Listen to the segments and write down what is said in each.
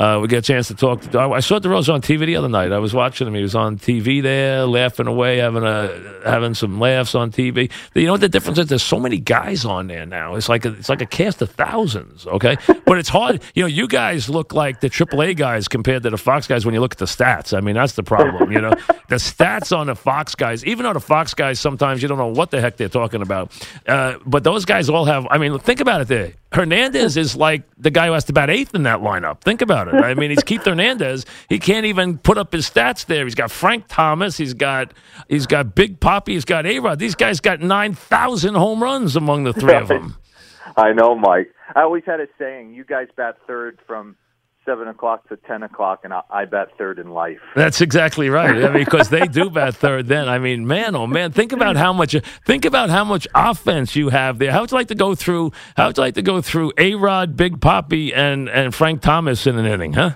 Uh, we get a chance to talk. To, I saw DeRosa on TV the other night. I was watching him. He was on TV there, laughing away, having a having some laughs on TV. You know what the difference is? There's so many guys on there now. It's like a, it's like a cast of thousands. Okay, but it's hard. You know, you guys look like the AAA guys compared to the Fox guys when you look at the stats. I mean, that's the problem. You know, the stats on the Fox guys, even though the Fox guys sometimes you don't know what the heck they're talking about. Uh, but those guys all have. I mean, think about it. There, Hernandez is like the guy who has to bat eighth in that lineup. Think about it. I mean, he's Keith Hernandez. He can't even put up his stats there. He's got Frank Thomas. He's got he's got Big Papi. He's got A Rod. These guys got nine thousand home runs among the three of them. I know, Mike. I always had a saying: "You guys bat third from seven o'clock to ten o'clock, and I, I bat third in life." That's exactly right. I mean, because they do bet third. Then, I mean, man, oh man, think about how much think about how much offense you have there. How would you like to go through? How would you like to go through A Rod, Big Papi, and and Frank Thomas in an inning, huh?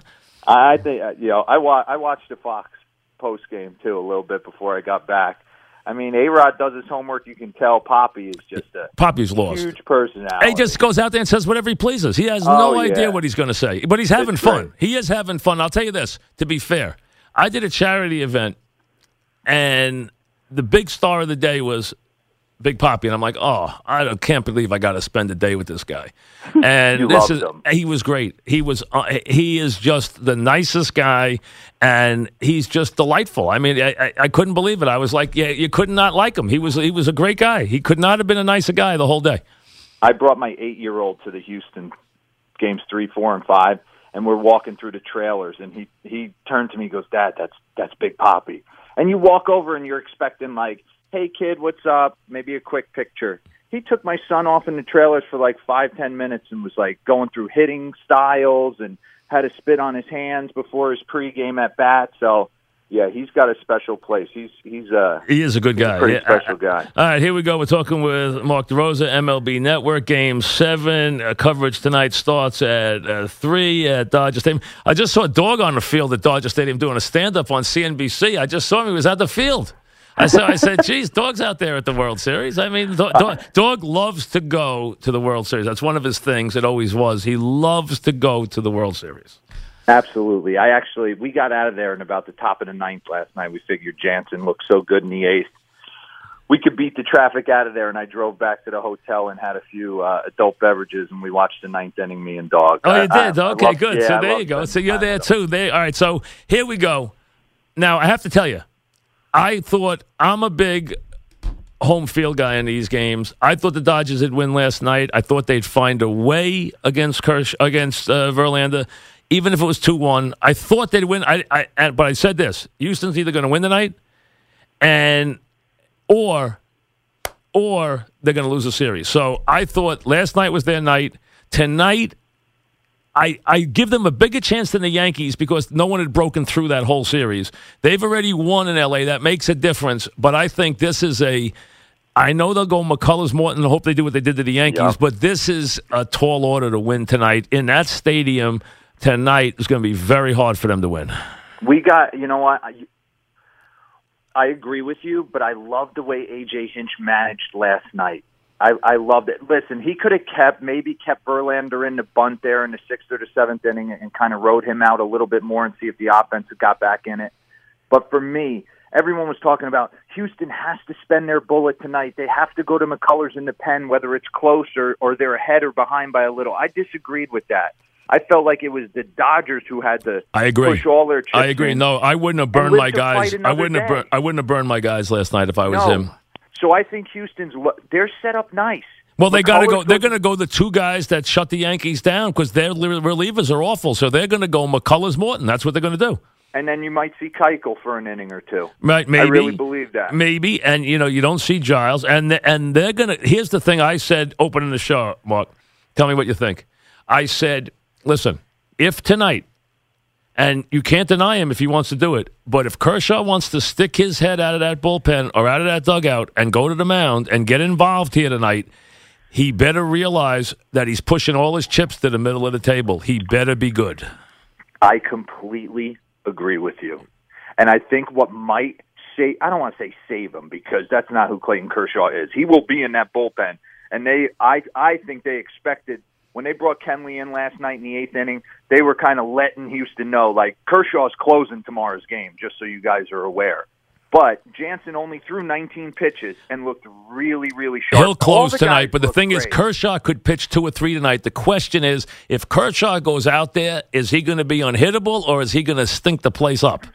I think uh, you know. I wa- I watched the Fox post game too a little bit before I got back. I mean, A Rod does his homework. You can tell Papi is just a Papi's lost. huge personality. He just goes out there and says whatever he pleases. He has Oh, no yeah. idea what he's going to say, but he's having It's fun. great. He is having fun. I'll tell you this. To be fair, I did a charity event, and the big star of the day was Big Papi, and I'm like, oh, I can't believe I got to spend a day with this guy. And this is him. he was great. He was uh, he is just the nicest guy, and he's just delightful. I mean, I, I, I couldn't believe it. I was like, yeah, you could not like him. He was he was a great guy. He could not have been a nicer guy the whole day. I brought my eight year old to the Houston games three, four, and five, and we're walking through the trailers, and he he turned to me, and goes, "Dad, that's that's Big Papi." And you walk over, and you're expecting like, "Hey, kid, what's up?" Maybe a quick picture. He took my son off in the trailers for like five, ten minutes, and was like going through hitting styles, and had to spit on his hands before his pregame at bat. So. Yeah, he's got a special place. He's he's uh He is a good guy. pretty Yeah. special guy. All right, here we go. We're talking with Mark DeRosa, MLB Network. Game seven uh, coverage tonight starts at uh, three at Dodger Stadium. I just saw a dog on the field at Dodger Stadium doing a stand up on CNBC. I just saw him. He was at the field. I said, I said, geez, dog's out there at the World Series. I mean, dog, dog, dog loves to go to the World Series. That's one of his things. It always was. He loves to go to the World Series. Absolutely. I actually we got out of there in about the top of the ninth last night. We figured Jansen looked so good in the eighth. We could beat the traffic out of there, and I drove back to the hotel and had a few uh, adult beverages, and we watched the ninth inning. Me and dog. Oh, you I- did. I okay, love- good. yeah, so there you go. So you're there too. There. All right. So here we go. Now I have to tell you, I thought I'm a big home field guy in these games. I thought the Dodgers would win last night. I thought they'd find a way against Kirsch against uh, Verlander, even if it was two one. I thought they'd win. I, I but I said this: Houston's either going to win tonight, and or or they're going to lose a series. So I thought last night was their night. Tonight, I, I give them a bigger chance than the Yankees because no one had broken through that whole series. They've already won in LA. That makes a difference. But I think this is a. I know they'll go McCullers Morton and hope they do what they did to the Yankees, Yep. but this is a tall order to win tonight. In that stadium tonight is going to be very hard for them to win. We got, you know what? I, I agree with you, but I love the way AJ Hinch managed last night. I, I loved it. Listen, he could have kept maybe kept Verlander in the bunt there in the sixth or the seventh inning and kind of rode him out a little bit more and see if the offense got back in it. But for me, everyone was talking about Houston has to spend their bullet tonight. They have to go to McCullers in the pen, whether it's close or, or they're ahead or behind by a little. I disagreed with that. I felt like it was the Dodgers who had to I agree. push all their chips. I agree. in. No, I wouldn't have burned my guys. I wouldn't have. day. Burned, I wouldn't have burned my guys last night if I was no. him. So I think Houston's they're set up nice. Well, they got to go. They're going to go the two guys that shut the Yankees down because their relievers are awful. So they're going to go McCullers Morton. That's what they're going to do. and then you might see Keuchel for an inning or two. Right? Maybe. I really believe that. Maybe, and you know, you don't see Giles, and and they're gonna. Here's the thing: I said opening the show, Mark. Tell me what you think. I said, listen, if tonight, and you can't deny him if he wants to do it, but if Kershaw wants to stick his head out of that bullpen or out of that dugout and go to the mound and get involved here tonight, he better realize that he's pushing all his chips to the middle of the table. He better be good. I completely agree with you. And I think what might save I don't want to say save him because that's not who Clayton Kershaw is. He will be in that bullpen. And they I I think they expected when they brought Kenley in last night in the eighth inning, they were kind of letting Houston know like Kershaw's closing tomorrow's game, just so you guys are aware. But Jansen only threw 19 pitches and looked really, really sharp. He'll close tonight, but the thing is. Kershaw could pitch two or three tonight. The question is, if Kershaw goes out there, is he going to be unhittable or is he going to stink the place up?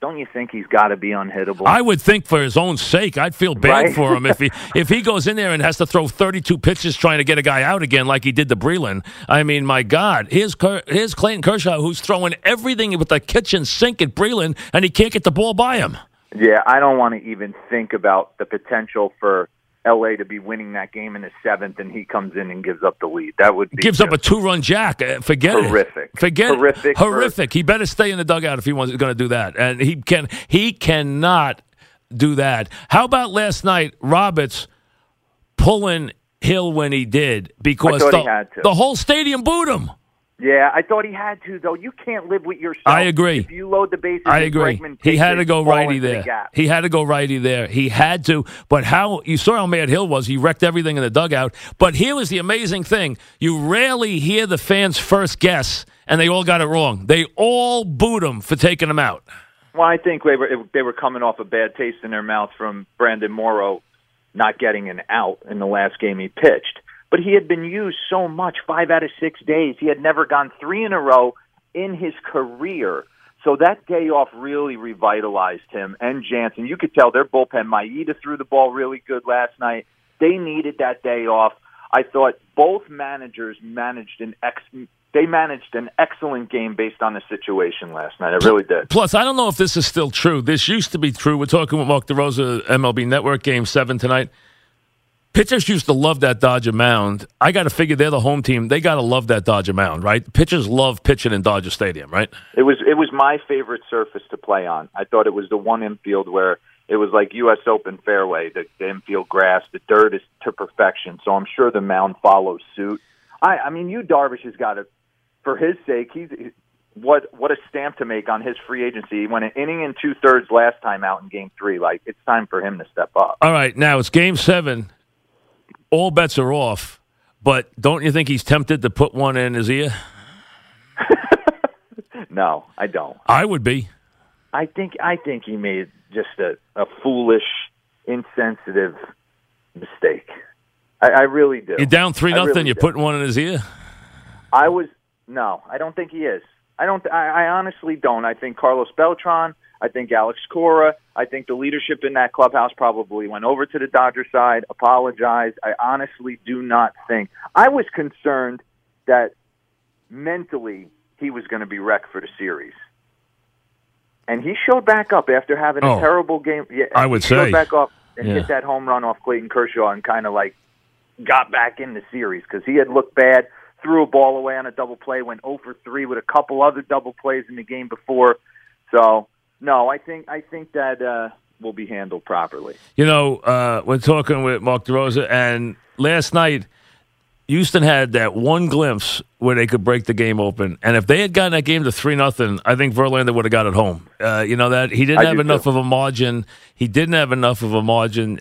Don't you think he's got to be unhittable? I would think for his own sake, I'd feel bad Right? for him if he if he goes in there and has to throw 32 pitches trying to get a guy out again like he did to Breland. I mean, my God, here's here's Clayton Kershaw who's throwing everything with the kitchen sink at Breland, and he can't get the ball by him. Yeah, I don't want to even think about the potential for LA to be winning that game in the seventh, and he comes in and gives up the lead. That would be Gives up a two-run jack. Uh, Forget Horrific. it. Forget Horrific it. Horrific. He better stay in the dugout if he wants going to do that, and he can. He cannot do that. How about last night, Roberts pulling Hill when he did because the, he had to. the whole stadium booed him. Yeah, I thought he had to though. You can't live with yourself. I agree. If you load the bases, I agree. He had to go righty into the there. He had to go righty there. He had to. But how you saw how mad Hill was. He wrecked everything in the dugout. But here was the amazing thing: you rarely hear the fans' first guess, and they all got it wrong. They all booed him for taking him out. Well, I think they were they were coming off a bad taste in their mouth from Brandon Morrow not getting an out in the last game he pitched. But he had been used so much, five out of six days. He had never gone three in a row in his career. So that day off really revitalized him and Jansen. You could tell their bullpen. Maeda threw the ball really good last night. They needed that day off. I thought both managers managed an ex. They managed an excellent game based on the situation last night. I really did. Plus, I don't know if this is still true. This used to be true. We're talking with Mark DeRosa, MLB Network, Game Seven tonight. Pitchers used to love that Dodger mound. I got to figure they're the home team. They got to love that Dodger mound, right? Pitchers love pitching in Dodger Stadium, right? It was it was my favorite surface to play on. I thought it was the one infield where it was like U.S. Open fairway. The, the infield grass, the dirt is to perfection. So I'm sure the mound follows suit. I I mean, you Darvish has got to, for his sake, he's what what a stamp to make on his free agency. He went an inning and two thirds last time out in Game Three. Like it's time for him to step up. All right, now it's Game Seven. All bets are off, but don't you think he's tempted to put one in his ear? No, I don't. I would be. I think I think he made just a, a foolish, insensitive mistake. I, I really do. You're down three nothing. really You're do. putting one in his ear. I was no, I don't think he is. I don't. I, I honestly don't. I think Carlos Beltran. I think Alex Cora. I think the leadership in that clubhouse probably went over to the Dodger side, apologized. I honestly do not think. I was concerned that mentally he was going to be wrecked for the series. And he showed back up after having Oh, a terrible game. Yeah, I would he showed say. back up and Yeah. hit that home run off Clayton Kershaw and kind of like got back in the series because he had looked bad, threw a ball away on a double play, went 0 for 3 with a couple other double plays in the game before. So, no, I think I think that uh, will be handled properly. You know, uh, we're talking with Mark DeRosa, and last night, Houston had that one glimpse where they could break the game open. And if they had gotten that game to 3 nothing, I think Verlander would have got it home. Uh, you know, that he didn't I have enough too. of a margin. He didn't have enough of a margin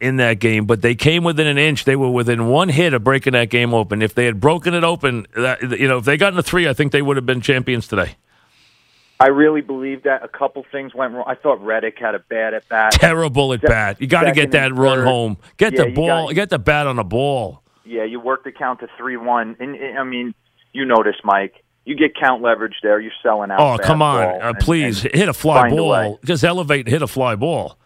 in that game, but they came within an inch. They were within one hit of breaking that game open. If they had broken it open, that, you know, if they got into three, I think they would have been champions today. I really believe that a couple things went wrong. I thought Reddick had a bad at bat. Terrible at Se- bat. You got to get that run home. Get Yeah, the ball. got- get the bat on the ball. Yeah, you worked the count to three one, and and, I mean, you notice, Mike. You get count leverage there. You're selling out. Oh, come on. Uh, and- please and hit a fly find a ball. Just elevate, hit a fly ball.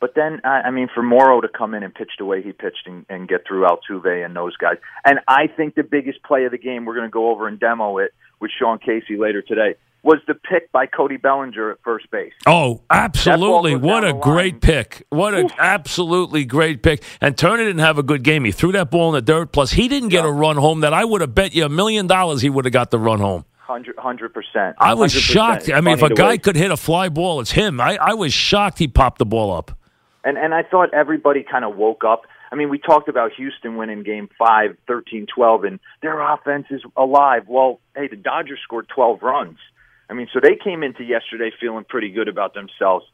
But then, I I mean, for Morrow to come in and pitch the way he pitched and, and get through Altuve and those guys, and I think the biggest play of the game, we're going to go over and demo it with Sean Casey later today, was the pick by Cody Bellinger at first base. Oh, absolutely. What a great pick. What an absolutely great pick. And Turner didn't have a good game. He threw that ball in the dirt. Plus, he didn't get a run home that I would have bet you a million dollars he would have got the run home. Hundred percent. I was shocked. I mean, if a guy way- could hit a fly ball, it's him. I, I was shocked he popped the ball up. And and I thought everybody kind of woke up. I mean, we talked about Houston winning game 5, 13-12, and their offense is alive. Well, hey, the Dodgers scored 12 runs. I mean, so they came into yesterday feeling pretty good about themselves.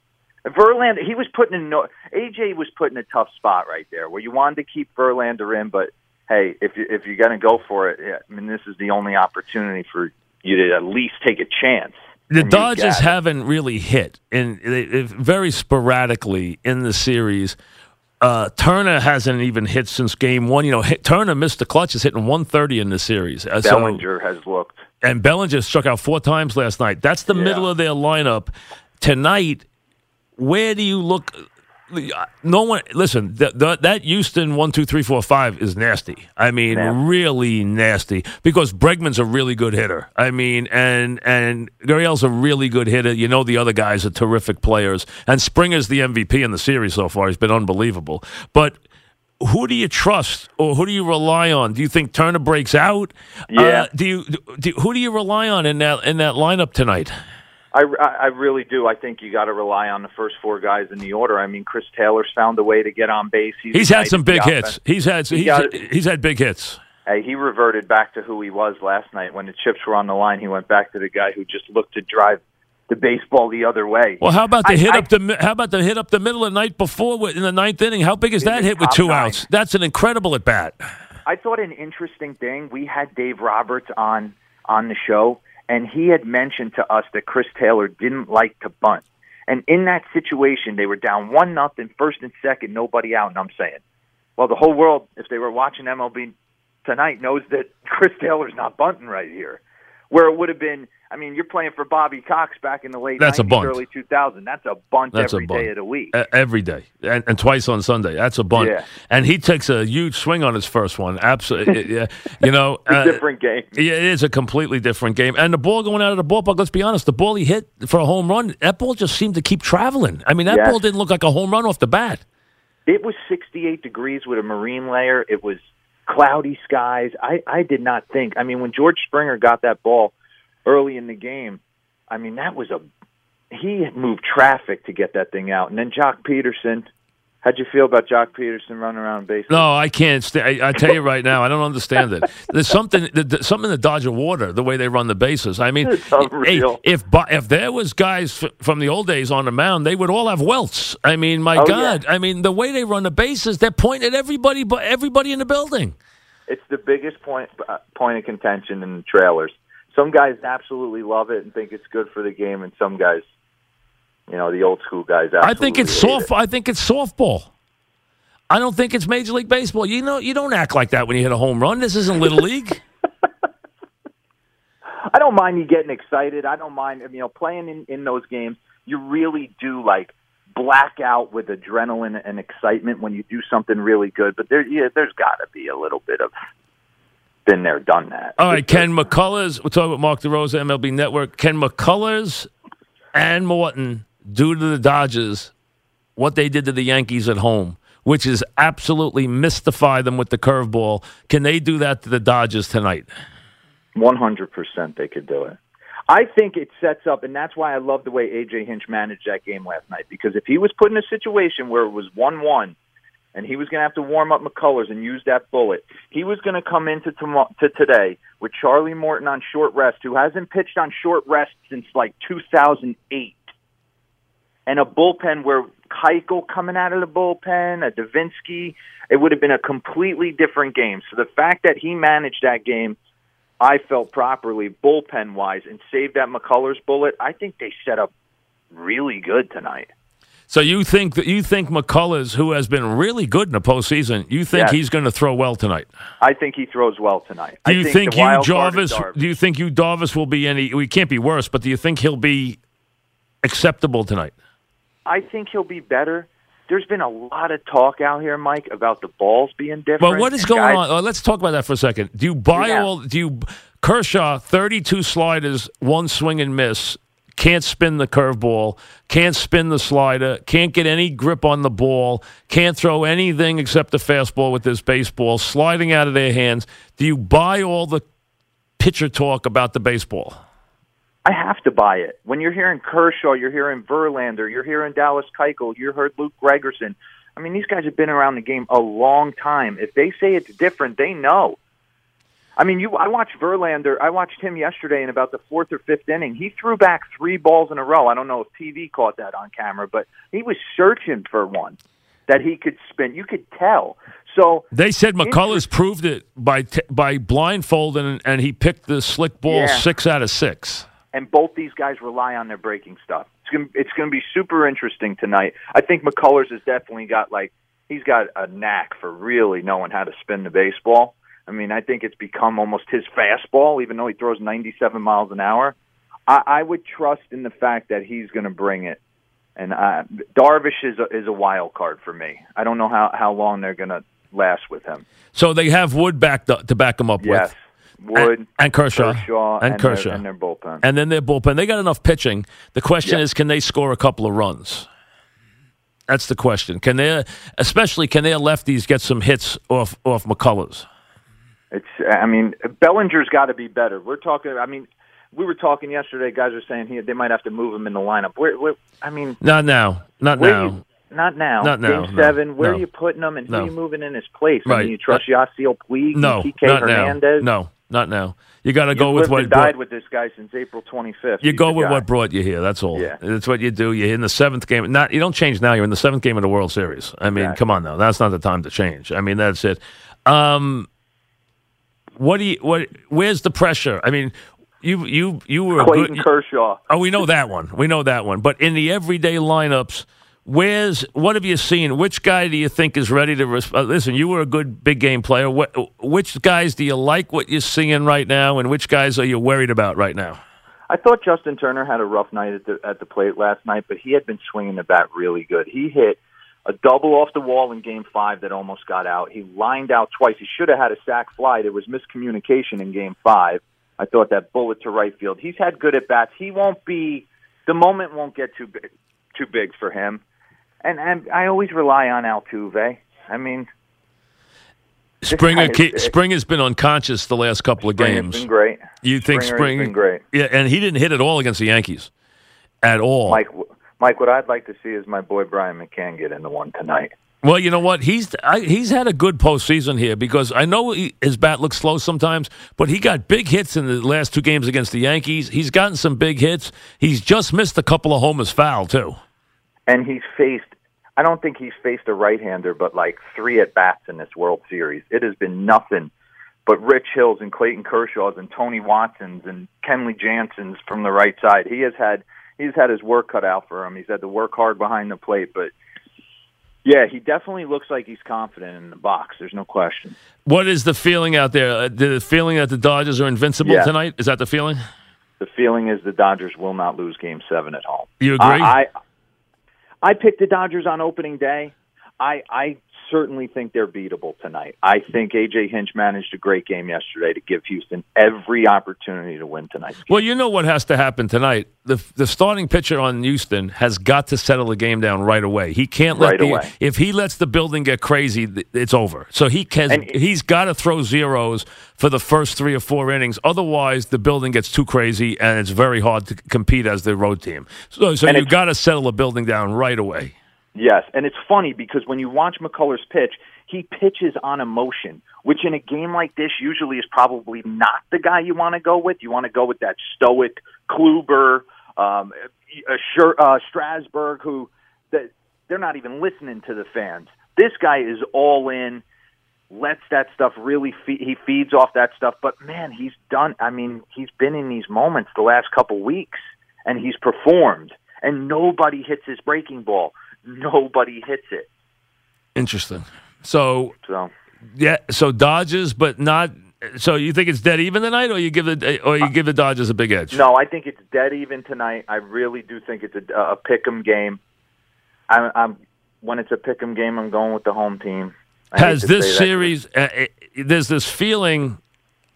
And Verlander, he was putting in no, AJ was put in a tough spot right there where you wanted to keep Verlander in, but hey, if you if you're going to go for it, yeah, I mean, this is the only opportunity for you to at least take a chance. The Dodgers haven't really hit, and very sporadically in the series. Uh, Turner hasn't even hit since game one. You know, hit, Turner missed the clutch. Is hitting 130 in the series. Uh, so- Bellinger has looked. And Bellinger struck out four times last night. That's the Yeah. middle of their lineup. Tonight, where do you look? No one. Listen, th- th- that Houston one, two, three, four, five is nasty. I mean, Nasty. really nasty because Bregman's a really good hitter. I mean, and and Gurriel's a really good hitter. You know, the other guys are terrific players, and Springer's the MVP in the series so far. He's been unbelievable, but. Who do you trust, or who do you rely on? Do you think Turner breaks out? Yeah. Uh, do you? Do, who do you rely on in that in that lineup tonight? I, I really do. I think you got to rely on the first four guys in the order. I mean, Chris Taylor's found a way to get on base. He's had some big hits. He's had He got- he's had big hits. Hey, he reverted back to who he was last night when the chips were on the line. He went back to the guy who just looked to drive the baseball the other way. Well, how about the I- hit I- up the how about the hit up the middle of the night before in the ninth inning? How big is that hit with two nine. outs? That's an incredible at bat. I thought an interesting thing. We had Dave Roberts on on the show, and he had mentioned to us that Chris Taylor didn't like to bunt. And in that situation, they were down one nothing, first and second, nobody out. And I'm saying, well, the whole world, if they were watching MLB tonight, knows that Chris Taylor's not bunting right here. Where it would have been, I mean, you're playing for Bobby Cox back in the late That's a 90s, bunt. early 2000. That's a bunt That's a bunch every day of the week. E- every day and, and twice on Sunday. That's a bunt. Yeah. And he takes a huge swing on his first one. Absolutely. yeah. You know, a uh, different game. Yeah, it is a completely different game. And the ball going out of the ballpark, let's be honest, the ball he hit for a home run, that ball just seemed to keep traveling. I mean, that Yes. ball didn't look like a home run off the bat. It was 68 degrees with a marine layer. It was cloudy skies. I, I did not think. I mean, when George Springer got that ball early in the game, I mean, that was a. He moved traffic to get that thing out. And then Joc Pederson. How'd you feel about Joc Pederson running around base? No, I can't. St- I, I tell you right now, I don't understand it. There's something, th- th- something in the Dodger water, the way they run the bases. I mean, hey, if if there was guys f- from the old days on the mound, they would all have welts. I mean, my Oh, God, yeah. I mean, the way they run the bases, they're pointing at everybody, but everybody in the building. It's the biggest point uh, point of contention in the trailers. Some guys absolutely love it and think it's good for the game, and some guys, you know, the old school guys. I think it's soft. I think it's softball. I don't think it's Major League Baseball. You know, you don't act like that when you hit a home run. This isn't Little League. I don't mind you getting excited. I don't mind you know playing in in those games. You really do like black out with adrenaline and excitement when you do something really good. But there, yeah, there's got to be a little bit of been there, done that. All right, Ken McCullers. We're talking about Mark DeRosa, MLB Network. Ken McCullers and Morton do to the Dodgers what they did to the Yankees at home, which is absolutely mystify them with the curveball. Can they do that to the Dodgers tonight? One hundred percent, they could do it. I think it sets up, and that's why I love the way AJ Hinch managed that game last night. Because if he was put in a situation where it was one-one, and he was going to have to warm up McCullers and use that bullet, he was going to come into to today with Charlie Morton on short rest, who hasn't pitched on short rest since like 2008, and a bullpen where Keuchel coming out of the bullpen, a Devenski, it would have been a completely different game. So the fact that he managed that game. I felt properly bullpen wise and saved that McCullers bullet. I think they set up really good tonight. So you think that you think McCullers, who has been really good in the postseason, you think Yes. he's going to throw well tonight? I think he throws well tonight. Do I you think, think, you wild card is Darvish? Do you think you Darvish will be any? We can't be worse, but do you think he'll be acceptable tonight? I think he'll be better. There's been a lot of talk out here, Mike, about the balls being different. But what is going guys- on? Uh, let's talk about that for a second. Do you buy Yeah. all? Do you Kershaw thirty-two sliders, one swing and miss? Can't spin the curveball, can't spin the slider, can't get any grip on the ball, can't throw anything except the fastball with this baseball, sliding out of their hands. Do you buy all the pitcher talk about the baseball? I have to buy it. When you're hearing Kershaw, you're hearing Verlander, you're hearing Dallas Keuchel, you heard Luke Gregerson. I mean, these guys have been around the game a long time. If they say it's different, they know. I mean, you. I watched Verlander. I watched him yesterday in about the fourth or fifth inning. He threw back three balls in a row. I don't know if TV caught that on camera, but he was searching for one that he could spin. You could tell. So They said McCullers proved it by t- by blindfolding, and, and he picked the slick ball Yeah. six out of six. And both these guys rely on their breaking stuff. It's going to, it's going to be super interesting tonight. I think McCullers has definitely got like he's got a knack for really knowing how to spin the baseball. I mean, I think it's become almost his fastball, even though he throws 97 miles an hour. I, I would trust in the fact that he's going to bring it. And uh, Darvish is a, is a wild card for me. I don't know how how long they're going to last with him. So they have Wood back to, to back him up Yes, with, Wood and, and Kershaw, Kershaw, and, and Kershaw, their, and their bullpen. and then their bullpen. They got enough pitching. The question Yeah. is, can they score a couple of runs? That's the question. Can they, especially, can their lefties get some hits off off McCullers? It's. I mean, Bellinger's got to be better. We're talking. I mean, we were talking yesterday. Guys are saying he they might have to move him in the lineup. Where? where I mean, Not now. Not now. You, not now. Not now, Game no, seven. Where no. are you putting him, and who No. are you moving in his place? I Right. mean, you trust Yasiel Puig, no, and not Hernandez. now. No, not now. You got to go with what died brought, with this guy since April 25th. you He's go with guy. what brought you here. That's all. Yeah. That's what you do. You're in the seventh game. Not you don't change now. You're in the seventh game of the World Series. I mean, Exactly. come on now. That's not the time to change. I mean, that's it. Um, what do you? What? Where's the pressure? I mean, you you you were Clayton good. Kershaw. Oh, we know that one. We know that one. But in the everyday lineups, where's what have you seen? Which guy do you think is ready to res- uh, listen? You were a good big game player. What, which guys do you like what you're seeing right now, and which guys are you worried about right now? I thought Justin Turner had a rough night at the at the plate last night, but he had been swinging the bat really good. He hit a double off the wall in Game Five that almost got out. He lined out twice. He should have had a sac fly. There was miscommunication in Game Five. I thought that bullet to right field. He's had good at bats. He won't be. The moment won't get too big, too big for him. And and I always rely on Altuve. I mean, Springer, is- has been unconscious the last couple of Springer's games. been great. You think Springer has Spring? been great. Yeah, and he didn't hit at all against the Yankees, at all. Mike, Mike, what I'd like to see is my boy Brian McCann get into one tonight. Well, you know what? He's I, he's had a good postseason here because I know he, his bat looks slow sometimes, but he got big hits in the last two games against the Yankees. He's gotten some big hits. He's just missed a couple of homers foul too. And he's faced I don't think he's faced a right hander but like three at bats in this World Series. It has been nothing but Rich Hills and Clayton Kershaw's and Tony Watson's and Kenley Jansen's from the right side. He has had he's had his work cut out for him. He's had to work hard behind the plate, but yeah, he definitely looks like he's confident in the box. There's no question. What is the feeling out there? Uh, the feeling that the Dodgers are invincible Yeah. tonight? Is that the feeling? The feeling is the Dodgers will not lose Game Seven at home. You agree? I, I I picked the Dodgers on opening day. I I certainly think they're beatable tonight. I think AJ Hinch managed a great game yesterday to give Houston every opportunity to win tonight. Well, you know what has to happen tonight. The the starting pitcher on Houston has got to settle the game down right away. He can't let Right the away. if he lets the building get crazy, it's over. So he can And- he's got to throw zeros for the first three or four innings. Otherwise, the building gets too crazy and it's very hard to compete as the road team. So so you got to settle the building down right away. Yes, and it's funny because when you watch McCullers pitch, he pitches on emotion, which in a game like this usually is probably not the guy you want to go with. You want to go with that stoic Kluber, um, uh, Strasburg, who they're not even listening to the fans. This guy is all in, lets that stuff really fe- he feeds off that stuff. But man, he's done. I mean, he's been in these moments the last couple weeks, and he's performed. And nobody hits his breaking ball. Nobody hits it. Interesting. So So yeah, so Dodgers, but not. So you think it's dead even tonight, or you give the or you give the Dodgers a big edge? no, I think it's dead even tonight. I really do think it's a, a pick'em game. I, I'm when it's a pick'em game, I'm going with the home team. I Has this series? Uh, uh, there's this feeling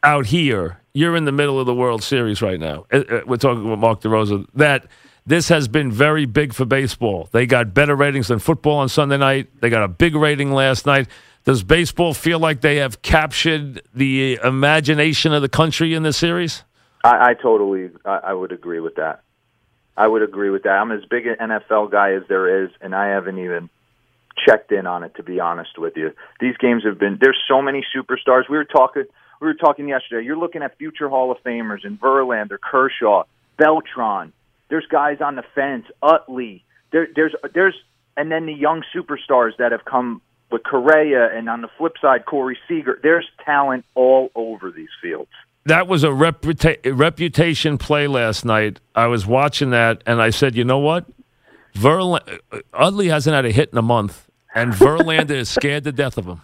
out here. You're in the middle of the World Series right now. Uh, uh, we're talking with Mark DeRosa that this has been very big for baseball. They got better ratings than football on Sunday night. They got a big rating last night. Does baseball feel like they have captured the imagination of the country in this series? I, I totally, I, I would agree with that. I would agree with that. I'm as big an NFL guy as there is, and I haven't even checked in on it to be honest with you. These games have been. There's so many superstars. We were talking. We were talking yesterday. You're looking at future Hall of Famers in Verlander, Kershaw, Beltran. There's guys on the fence, Utley. There, there's, there's, and then the young superstars that have come with Correa, and on the flip side, Corey Seager. There's talent all over these fields. that was a reputa- reputation play last night. I was watching that, and I said, you know what? Verla- Utley hasn't had a hit in a month, and Verlander is scared to death of him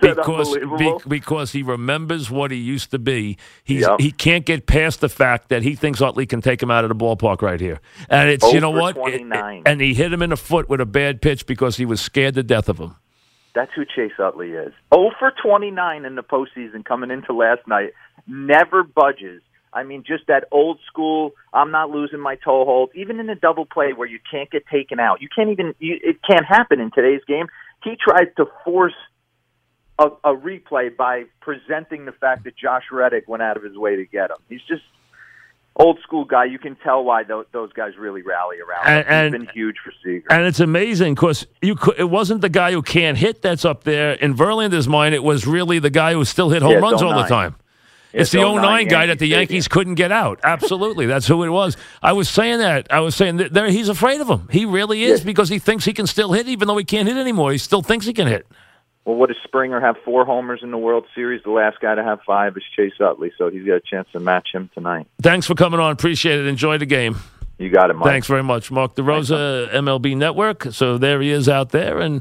because be- because he remembers what he used to be. He's Yep. he can't get past the fact that he thinks Utley can take him out of the ballpark right here, and it's you know what? 29. and he hit him in the foot with a bad pitch because he was scared to death of him. That's who Chase Utley is. 0 for 29 in the postseason coming into last night. Never budges. I mean, just that old school. I'm not losing my toehold. Even in a double play where you can't get taken out, you can't even. You, it can't happen in today's game. He tries to force a, a replay by presenting the fact that Josh Reddick went out of his way to get him. He's just old school guy. You can tell why those, those guys really rally around. And- him. and- He's been huge for Seager. And it's amazing because you could, it wasn't the guy who can't hit that's up there. In Verlander's mind, it was really the guy who still hit home Yeah, it's runs all the oh time. Yeah, It's the it's 09 09 guy that the Yankee Yankees couldn't get out. Absolutely. That's who it was. I was saying that. I was saying that there, he's afraid of him. He really is because he thinks he can still hit even though he can't hit anymore. He still thinks he can hit. Well, what does Springer have? Four homers in the World Series. The last guy to have five is Chase Utley, so he's got a chance to match him tonight. Thanks for coming on. Appreciate it. Enjoy the game. You got it, Mike. Thanks very much. Mark DeRosa, MLB Network. So there he is out there and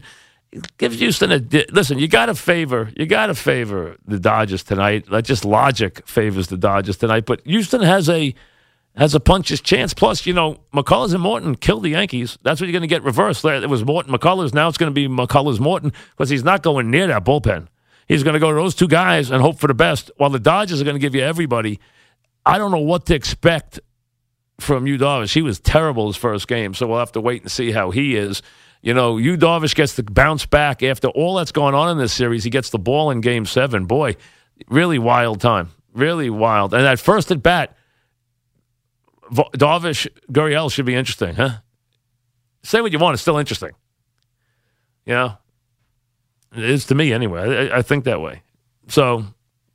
gives Houston a di- listen, you got to favor, you got to favor the Dodgers tonight. Like just logic favors the Dodgers tonight, but Houston has a has a puncher's chance. Plus, you know, McCullers and Morton killed the Yankees. That's what you're going to get reversed. There, It was Morton McCullers. Now it's going to be McCullers Morton because he's not going near that bullpen. He's going to go to those two guys and hope for the best. While the Dodgers are going to give you everybody. I don't know what to expect from Yu Darvish. He was terrible his first game, so we'll have to wait and see how he is. You know, Yu Darvish gets to bounce back after all that's going on in this series. He gets the ball in Game Seven. Boy, really wild time, really wild. And that first at bat, Darvish Gurriel should be interesting, huh? Say what you want, it's still interesting. You know, it is to me anyway. I, I think that way. So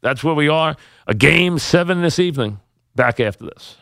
that's where we are. A game seven this evening. Back after this.